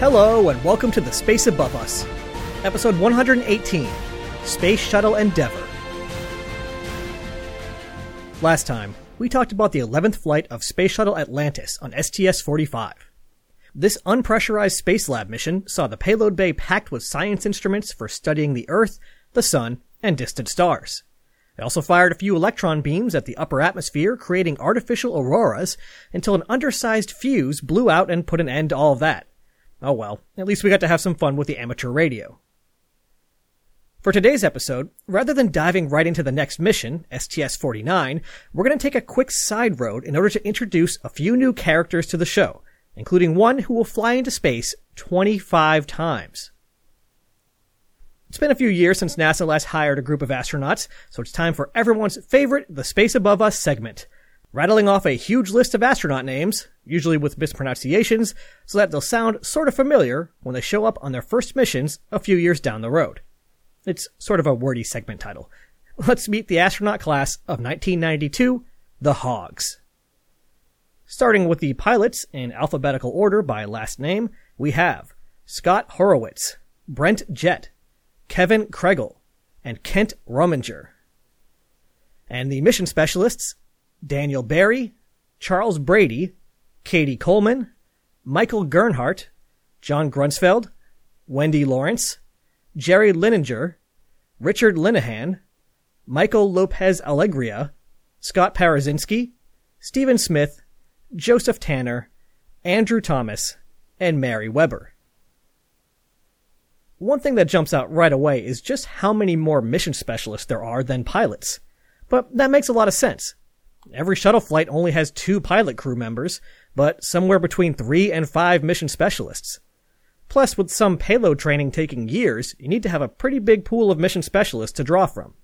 Hello, and welcome to The Space Above Us, episode 118 Space Shuttle Endeavour. Last time, we talked about the 11th flight of Space Shuttle Atlantis on STS 45. This unpressurized Spacelab mission saw the payload bay packed with science instruments for studying the Earth, the Sun, and distant stars. It also fired a few electron beams at the upper atmosphere, creating artificial auroras until an undersized fuse blew out and put an end to all of that. Oh well, at least we got to have some fun with the amateur radio. For today's episode, rather than diving right into the next mission, STS-49, we're going to take a quick side road in order to introduce a few new characters to the show, including one who will fly into space 25 times. It's been a few years since NASA last hired a group of astronauts, so it's time for everyone's favorite The Space Above Us segment. Rattling off a huge list of astronaut names, usually with mispronunciations, so that they'll sound sort of familiar when they show up on their first missions a few years down the road. It's sort of a wordy segment title. Let's meet the astronaut class of 1992, the Hogs. Starting with the pilots in alphabetical order by last name, we have Scott Horowitz, Brent Jett, Kevin Kregel, and Kent Rominger. And the mission specialists, Daniel Barry, Charles Brady, Cady Coleman, Michael Gernhardt, John Grunsfeld, Wendy Lawrence, Jerry Linenger, Richard Linnehan, Michael Lopez Alegria, Scott Parazynski, Steven Smith, Joseph Tanner, Andrew Thomas, and Mary Weber. One thing that jumps out right away is just how many more mission specialists there are than pilots. But that makes a lot of sense. Every shuttle flight only has two pilot crew members, but somewhere between three and five mission specialists. Plus, with some payload training taking years, you need to have a pretty big pool of mission specialists to draw from.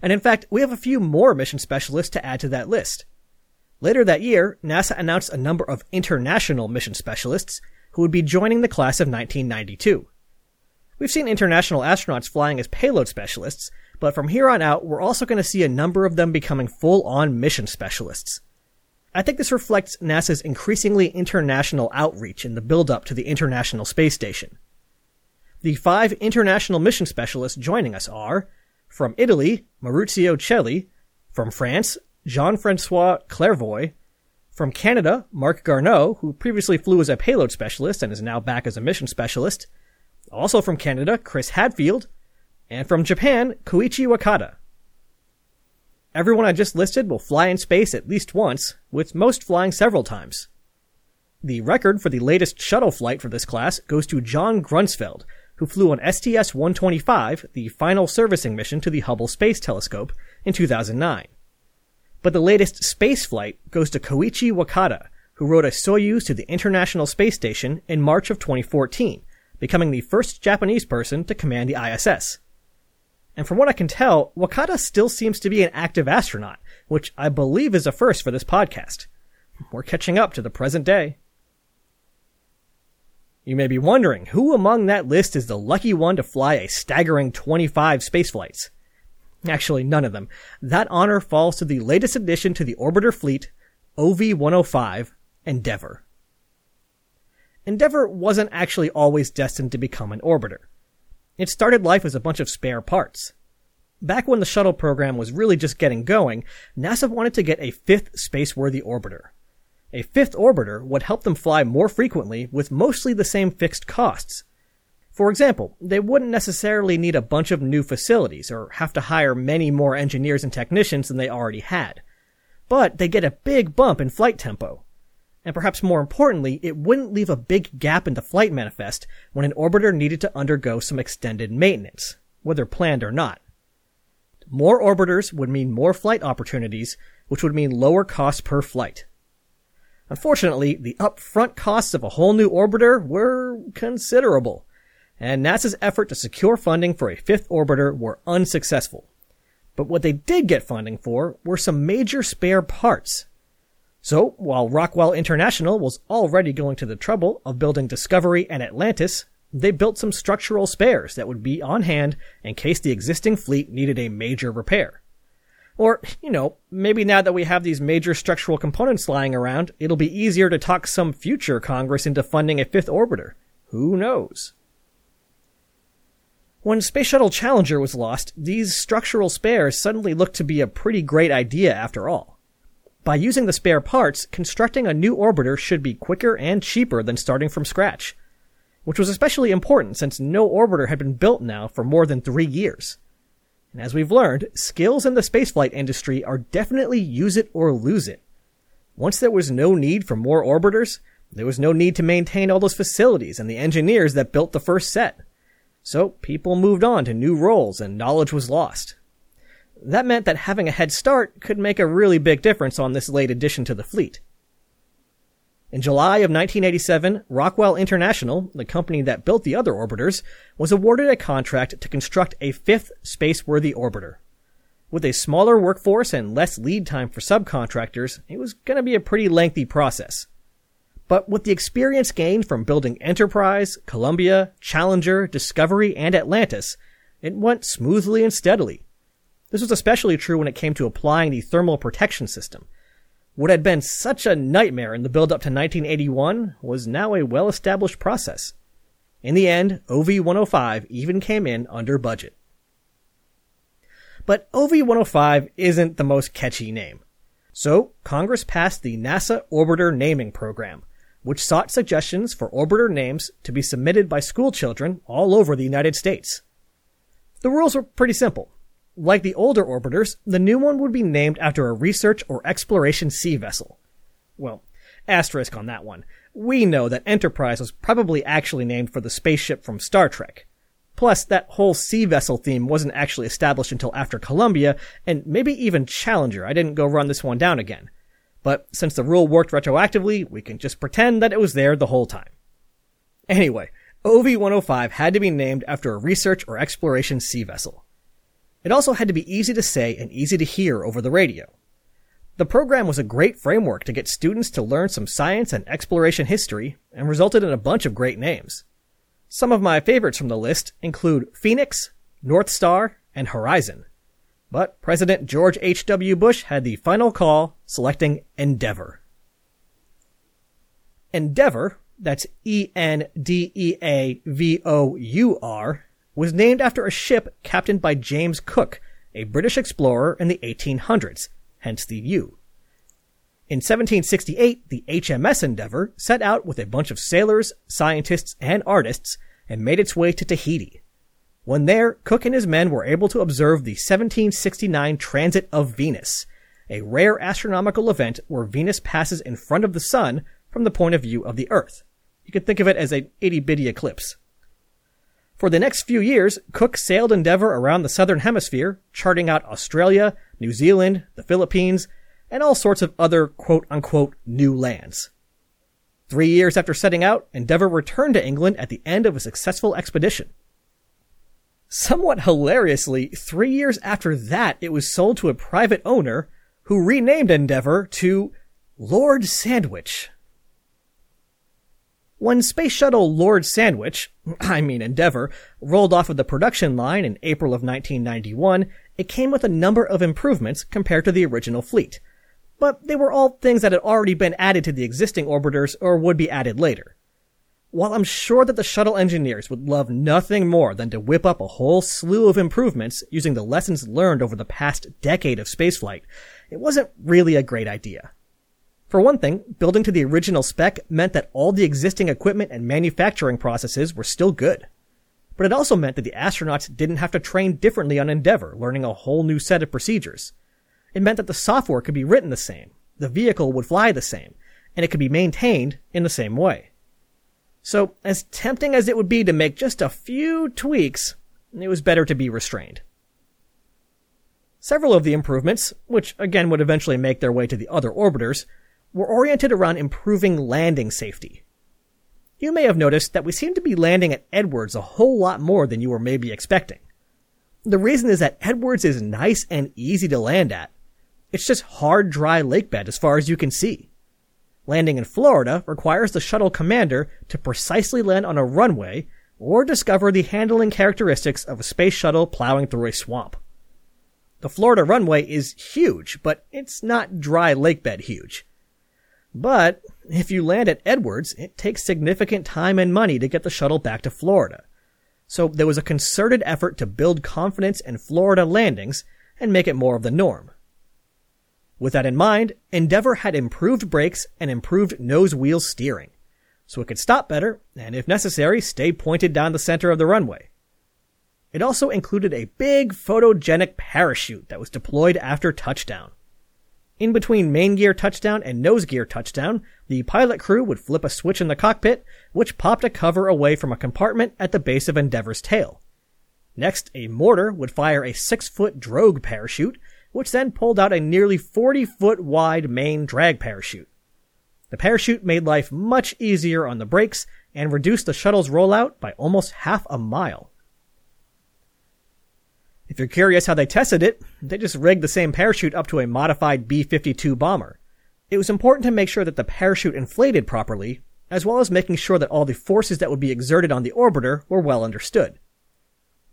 And in fact, we have a few more mission specialists to add to that list. Later that year, NASA announced a number of international mission specialists, who would be joining the class of 1992. We've seen international astronauts flying as payload specialists, but from here on out, we're also going to see a number of them becoming full-on mission specialists. I think this reflects NASA's increasingly international outreach in the build-up to the International Space Station. The five international mission specialists joining us are, from Italy, Maurizio Cheli, from France, Jean-Francois Clervoy, from Canada, Marc Garneau, who previously flew as a payload specialist and is now back as a mission specialist. Also from Canada, Chris Hadfield. And from Japan, Koichi Wakata. Everyone I just listed will fly in space at least once, with most flying several times. The record for the latest shuttle flight for this class goes to John Grunsfeld, who flew on STS-125, the final servicing mission to the Hubble Space Telescope, in 2009. But the latest space flight goes to Koichi Wakata, who rode a Soyuz to the International Space Station in March of 2014, becoming the first Japanese person to command the ISS. And from what I can tell, Wakata still seems to be an active astronaut, which I believe is a first for this podcast. We're catching up to the present day. You may be wondering, who among that list is the lucky one to fly a staggering 25 space flights? Actually, none of them. That honor falls to the latest addition to the orbiter fleet, OV-105, Endeavour. Endeavour wasn't actually always destined to become an orbiter. It started life as a bunch of spare parts. Back when the shuttle program was really just getting going, NASA wanted to get a fifth space-worthy orbiter. A fifth orbiter would help them fly more frequently with mostly the same fixed costs, for example, they wouldn't necessarily need a bunch of new facilities or have to hire many more engineers and technicians than they already had. But they get a big bump in flight tempo. And perhaps more importantly, it wouldn't leave a big gap in the flight manifest when an orbiter needed to undergo some extended maintenance, whether planned or not. More orbiters would mean more flight opportunities, which would mean lower costs per flight. Unfortunately, the upfront costs of a whole new orbiter were considerable and NASA's effort to secure funding for a fifth orbiter were unsuccessful. But what they did get funding for were some major spare parts. So, while Rockwell International was already going to the trouble of building Discovery and Atlantis, they built some structural spares that would be on hand in case the existing fleet needed a major repair. Or, you know, maybe now that we have these major structural components lying around, it'll be easier to talk some future Congress into funding a fifth orbiter. Who knows? When Space Shuttle Challenger was lost, these structural spares suddenly looked to be a pretty great idea after all. By using the spare parts, constructing a new orbiter should be quicker and cheaper than starting from scratch. Which was especially important since no orbiter had been built now for more than three years. And as we've learned, skills in the spaceflight industry are definitely use it or lose it. Once there was no need for more orbiters, there was no need to maintain all those facilities and the engineers that built the first set. So people moved on to new roles and knowledge was lost. That meant that having a head start could make a really big difference on this late addition to the fleet. In July of 1987, Rockwell International, the company that built the other orbiters, was awarded a contract to construct a fifth space-worthy orbiter. With a smaller workforce and less lead time for subcontractors, it was going to be a pretty lengthy process. But with the experience gained from building Enterprise, Columbia, Challenger, Discovery, and Atlantis, it went smoothly and steadily. This was especially true when it came to applying the thermal protection system, what had been such a nightmare in the build up to 1981 was now a well established process. In the end, OV 105 even came in under budget. But OV 105 isn't the most catchy name. So, Congress passed the NASA Orbiter Naming Program, which sought suggestions for orbiter names to be submitted by school children all over the United States. The rules were pretty simple. Like the older orbiters, the new one would be named after a research or exploration sea vessel. Well, asterisk on that one. We know that Enterprise was probably actually named for the spaceship from Star Trek. Plus, that whole sea vessel theme wasn't actually established until after Columbia, and maybe even Challenger. I didn't go run this one down again. But since the rule worked retroactively, we can just pretend that it was there the whole time. Anyway, OV-105 had to be named after a research or exploration sea vessel. It also had to be easy to say and easy to hear over the radio. The program was a great framework to get students to learn some science and exploration history and resulted in a bunch of great names. Some of my favorites from the list include Phoenix, North Star, and Horizon. But President George H.W. Bush had the final call, selecting Endeavour. Endeavour, that's E-N-D-E-A-V-O-U-R, was named after a ship captained by James Cook, a British explorer in the 1800s, hence the U. In 1768, the HMS Endeavour set out with a bunch of sailors, scientists, and artists and made its way to Tahiti. When there, Cook and his men were able to observe the 1769 transit of Venus, a rare astronomical event where Venus passes in front of the sun from the point of view of the Earth. You can think of it as a itty bitty eclipse. For the next few years, Cook sailed Endeavour around the southern hemisphere, charting out Australia, New Zealand, the Philippines, and all sorts of other quote unquote new lands. Three years after setting out, Endeavour returned to England at the end of a successful expedition. Somewhat hilariously, three years after that, it was sold to a private owner who renamed Endeavour to Lord Sandwich. When Space Shuttle Lord Sandwich, I mean Endeavour, rolled off of the production line in April of 1991, it came with a number of improvements compared to the original fleet. But they were all things that had already been added to the existing orbiters or would be added later. While I'm sure that the shuttle engineers would love nothing more than to whip up a whole slew of improvements using the lessons learned over the past decade of spaceflight, it wasn't really a great idea. For one thing, building to the original spec meant that all the existing equipment and manufacturing processes were still good. But it also meant that the astronauts didn't have to train differently on Endeavour, learning a whole new set of procedures. It meant that the software could be written the same, the vehicle would fly the same, and it could be maintained in the same way. So, as tempting as it would be to make just a few tweaks, it was better to be restrained. Several of the improvements, which again would eventually make their way to the other orbiters, were oriented around improving landing safety. You may have noticed that we seem to be landing at Edwards a whole lot more than you were maybe expecting. The reason is that Edwards is nice and easy to land at. It's just hard, dry lake bed as far as you can see. Landing in Florida requires the shuttle commander to precisely land on a runway or discover the handling characteristics of a space shuttle plowing through a swamp. The Florida runway is huge, but it's not dry lakebed huge. But if you land at Edwards, it takes significant time and money to get the shuttle back to Florida. So there was a concerted effort to build confidence in Florida landings and make it more of the norm. With that in mind, Endeavour had improved brakes and improved nose wheel steering, so it could stop better and, if necessary, stay pointed down the center of the runway. It also included a big photogenic parachute that was deployed after touchdown. In between main gear touchdown and nose gear touchdown, the pilot crew would flip a switch in the cockpit, which popped a cover away from a compartment at the base of Endeavour's tail. Next, a mortar would fire a six foot drogue parachute, which then pulled out a nearly 40 foot wide main drag parachute. The parachute made life much easier on the brakes and reduced the shuttle's rollout by almost half a mile. If you're curious how they tested it, they just rigged the same parachute up to a modified B-52 bomber. It was important to make sure that the parachute inflated properly, as well as making sure that all the forces that would be exerted on the orbiter were well understood.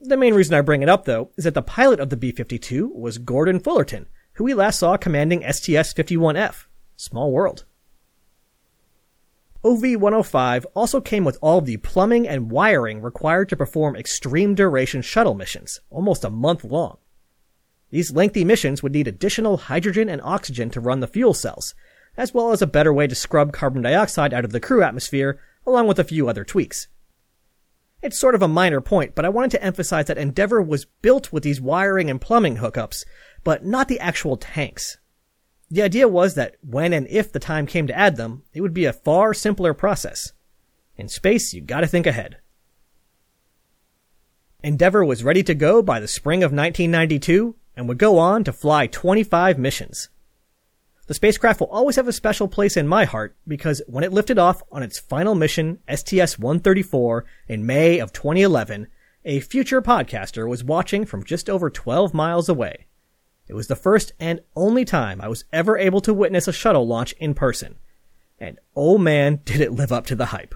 The main reason I bring it up, though, is that the pilot of the B-52 was Gordon Fullerton, who we last saw commanding STS-51F. Small world. OV-105 also came with all of the plumbing and wiring required to perform extreme duration shuttle missions, almost a month long. These lengthy missions would need additional hydrogen and oxygen to run the fuel cells, as well as a better way to scrub carbon dioxide out of the crew atmosphere, along with a few other tweaks. It's sort of a minor point, but I wanted to emphasize that Endeavour was built with these wiring and plumbing hookups, but not the actual tanks. The idea was that when and if the time came to add them, it would be a far simpler process. In space, you gotta think ahead. Endeavour was ready to go by the spring of 1992 and would go on to fly 25 missions. The spacecraft will always have a special place in my heart because when it lifted off on its final mission, STS-134, in May of 2011, a future podcaster was watching from just over 12 miles away. It was the first and only time I was ever able to witness a shuttle launch in person. And oh man, did it live up to the hype.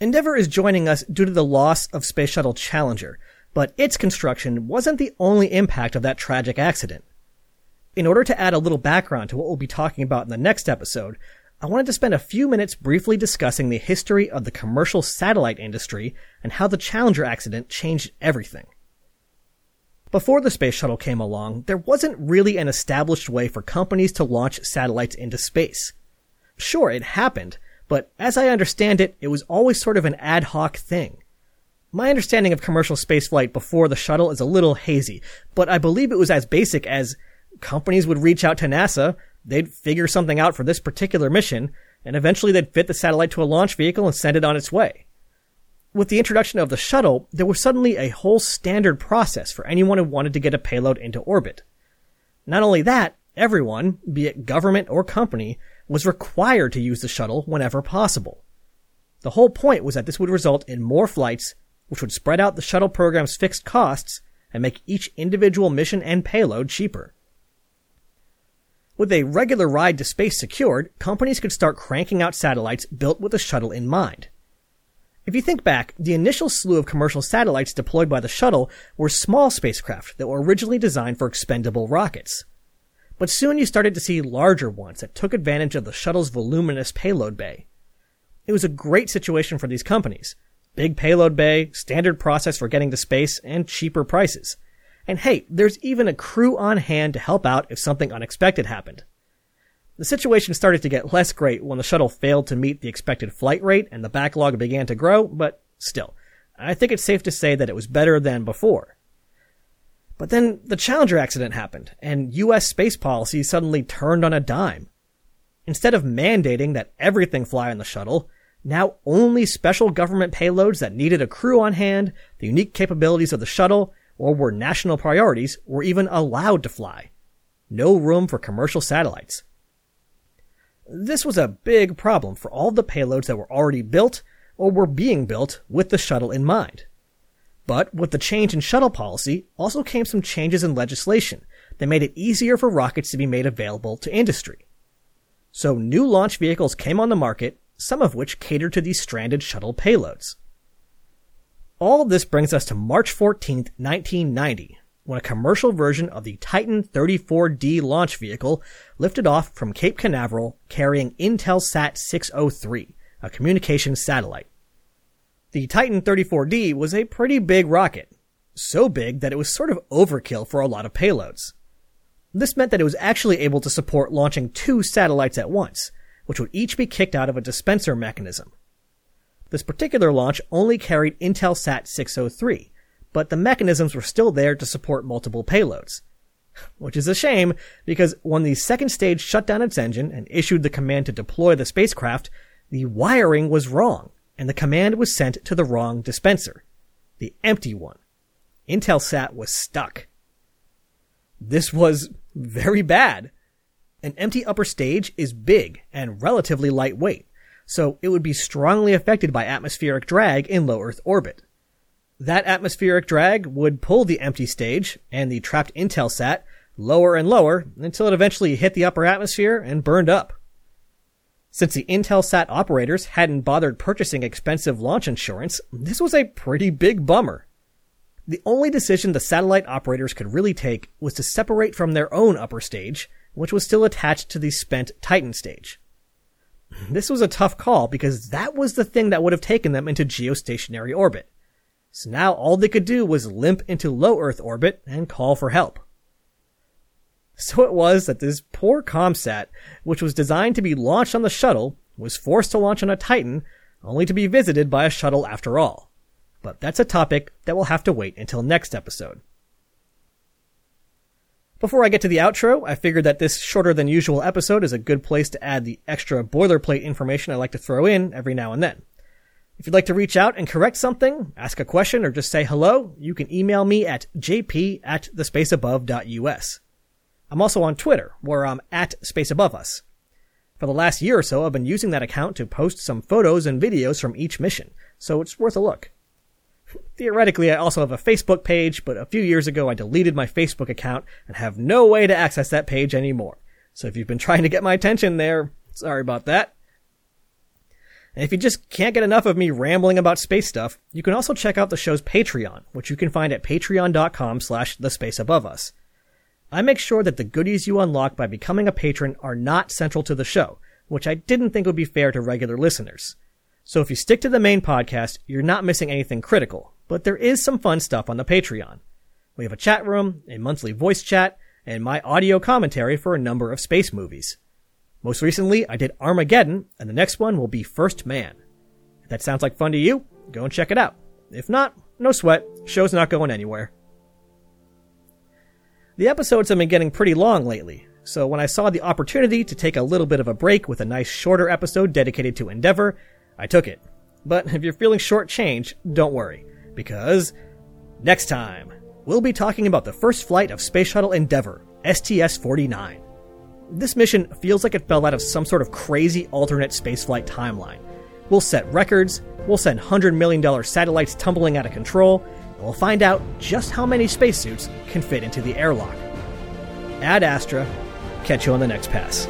Endeavour is joining us due to the loss of Space Shuttle Challenger, but its construction wasn't the only impact of that tragic accident. In order to add a little background to what we'll be talking about in the next episode, I wanted to spend a few minutes briefly discussing the history of the commercial satellite industry and how the Challenger accident changed everything. Before the space shuttle came along, there wasn't really an established way for companies to launch satellites into space. Sure, it happened, but as I understand it, it was always sort of an ad hoc thing. My understanding of commercial spaceflight before the shuttle is a little hazy, but I believe it was as basic as companies would reach out to NASA, they'd figure something out for this particular mission, and eventually they'd fit the satellite to a launch vehicle and send it on its way. With the introduction of the shuttle, there was suddenly a whole standard process for anyone who wanted to get a payload into orbit. Not only that, everyone, be it government or company, was required to use the shuttle whenever possible. The whole point was that this would result in more flights, which would spread out the shuttle program's fixed costs and make each individual mission and payload cheaper. With a regular ride to space secured, companies could start cranking out satellites built with the shuttle in mind. If you think back, the initial slew of commercial satellites deployed by the shuttle were small spacecraft that were originally designed for expendable rockets. But soon you started to see larger ones that took advantage of the shuttle's voluminous payload bay. It was a great situation for these companies. Big payload bay, standard process for getting to space, and cheaper prices. And hey, there's even a crew on hand to help out if something unexpected happened. The situation started to get less great when the shuttle failed to meet the expected flight rate and the backlog began to grow, but still, I think it's safe to say that it was better than before. But then the Challenger accident happened, and US space policy suddenly turned on a dime. Instead of mandating that everything fly on the shuttle, now only special government payloads that needed a crew on hand, the unique capabilities of the shuttle, or were national priorities were even allowed to fly. No room for commercial satellites. This was a big problem for all the payloads that were already built or were being built with the shuttle in mind. But with the change in shuttle policy also came some changes in legislation that made it easier for rockets to be made available to industry. So new launch vehicles came on the market, some of which catered to these stranded shuttle payloads. All this brings us to March 14, 1990, when a commercial version of the Titan 34D launch vehicle lifted off from Cape Canaveral carrying Intelsat 603, a communications satellite. The Titan 34D was a pretty big rocket, so big that it was sort of overkill for a lot of payloads. This meant that it was actually able to support launching two satellites at once, which would each be kicked out of a dispenser mechanism. This particular launch only carried Intelsat 603, but the mechanisms were still there to support multiple payloads. Which is a shame, because when the second stage shut down its engine and issued the command to deploy the spacecraft, the wiring was wrong, and the command was sent to the wrong dispenser. The empty one. Intelsat was stuck. This was very bad. An empty upper stage is big and relatively lightweight, so it would be strongly affected by atmospheric drag in low Earth orbit. That atmospheric drag would pull the empty stage and the trapped Intelsat lower and lower until it eventually hit the upper atmosphere and burned up. Since the Intelsat operators hadn't bothered purchasing expensive launch insurance, this was a pretty big bummer. The only decision the satellite operators could really take was to separate from their own upper stage, which was still attached to the spent Titan stage. This was a tough call because that was the thing that would have taken them into geostationary orbit. So now all they could do was limp into low Earth orbit and call for help. So it was that this poor ComSat, which was designed to be launched on the shuttle, was forced to launch on a Titan, only to be visited by a shuttle after all. But that's a topic that will have to wait until next episode. Before I get to the outro, I figured that this shorter than usual episode is a good place to add the extra boilerplate information I like to throw in every now and then. If you'd like to reach out and correct something, ask a question, or just say hello, you can email me at jp at thespaceabove.us. I'm also on Twitter, where I'm at spaceaboveus. For the last year or so, I've been using that account to post some photos and videos from each mission, so it's worth a look. Theoretically, I also have a Facebook page, but a few years ago I deleted my Facebook account and have no way to access that page anymore. So if you've been trying to get my attention there, sorry about that. And if you just can't get enough of me rambling about space stuff, you can also check out the show's Patreon, which you can find at patreon.com slash the space above us. I make sure that the goodies you unlock by becoming a patron are not central to the show, which I didn't think would be fair to regular listeners. So if you stick to the main podcast, you're not missing anything critical, but there is some fun stuff on the Patreon. We have a chat room, a monthly voice chat, and my audio commentary for a number of space movies. Most recently, I did Armageddon, and the next one will be First Man. If that sounds like fun to you, go and check it out. If not, no sweat, show's not going anywhere. The episodes have been getting pretty long lately, so when I saw the opportunity to take a little bit of a break with a nice shorter episode dedicated to Endeavour, I took it. But if you're feeling short-changed, don't worry, because next time, we'll be talking about the first flight of Space Shuttle Endeavour, STS-49. This mission feels like it fell out of some sort of crazy alternate spaceflight timeline. We'll set records, we'll send $100 million satellites tumbling out of control, and we'll find out just how many spacesuits can fit into the airlock. Ad Astra, catch you on the next pass.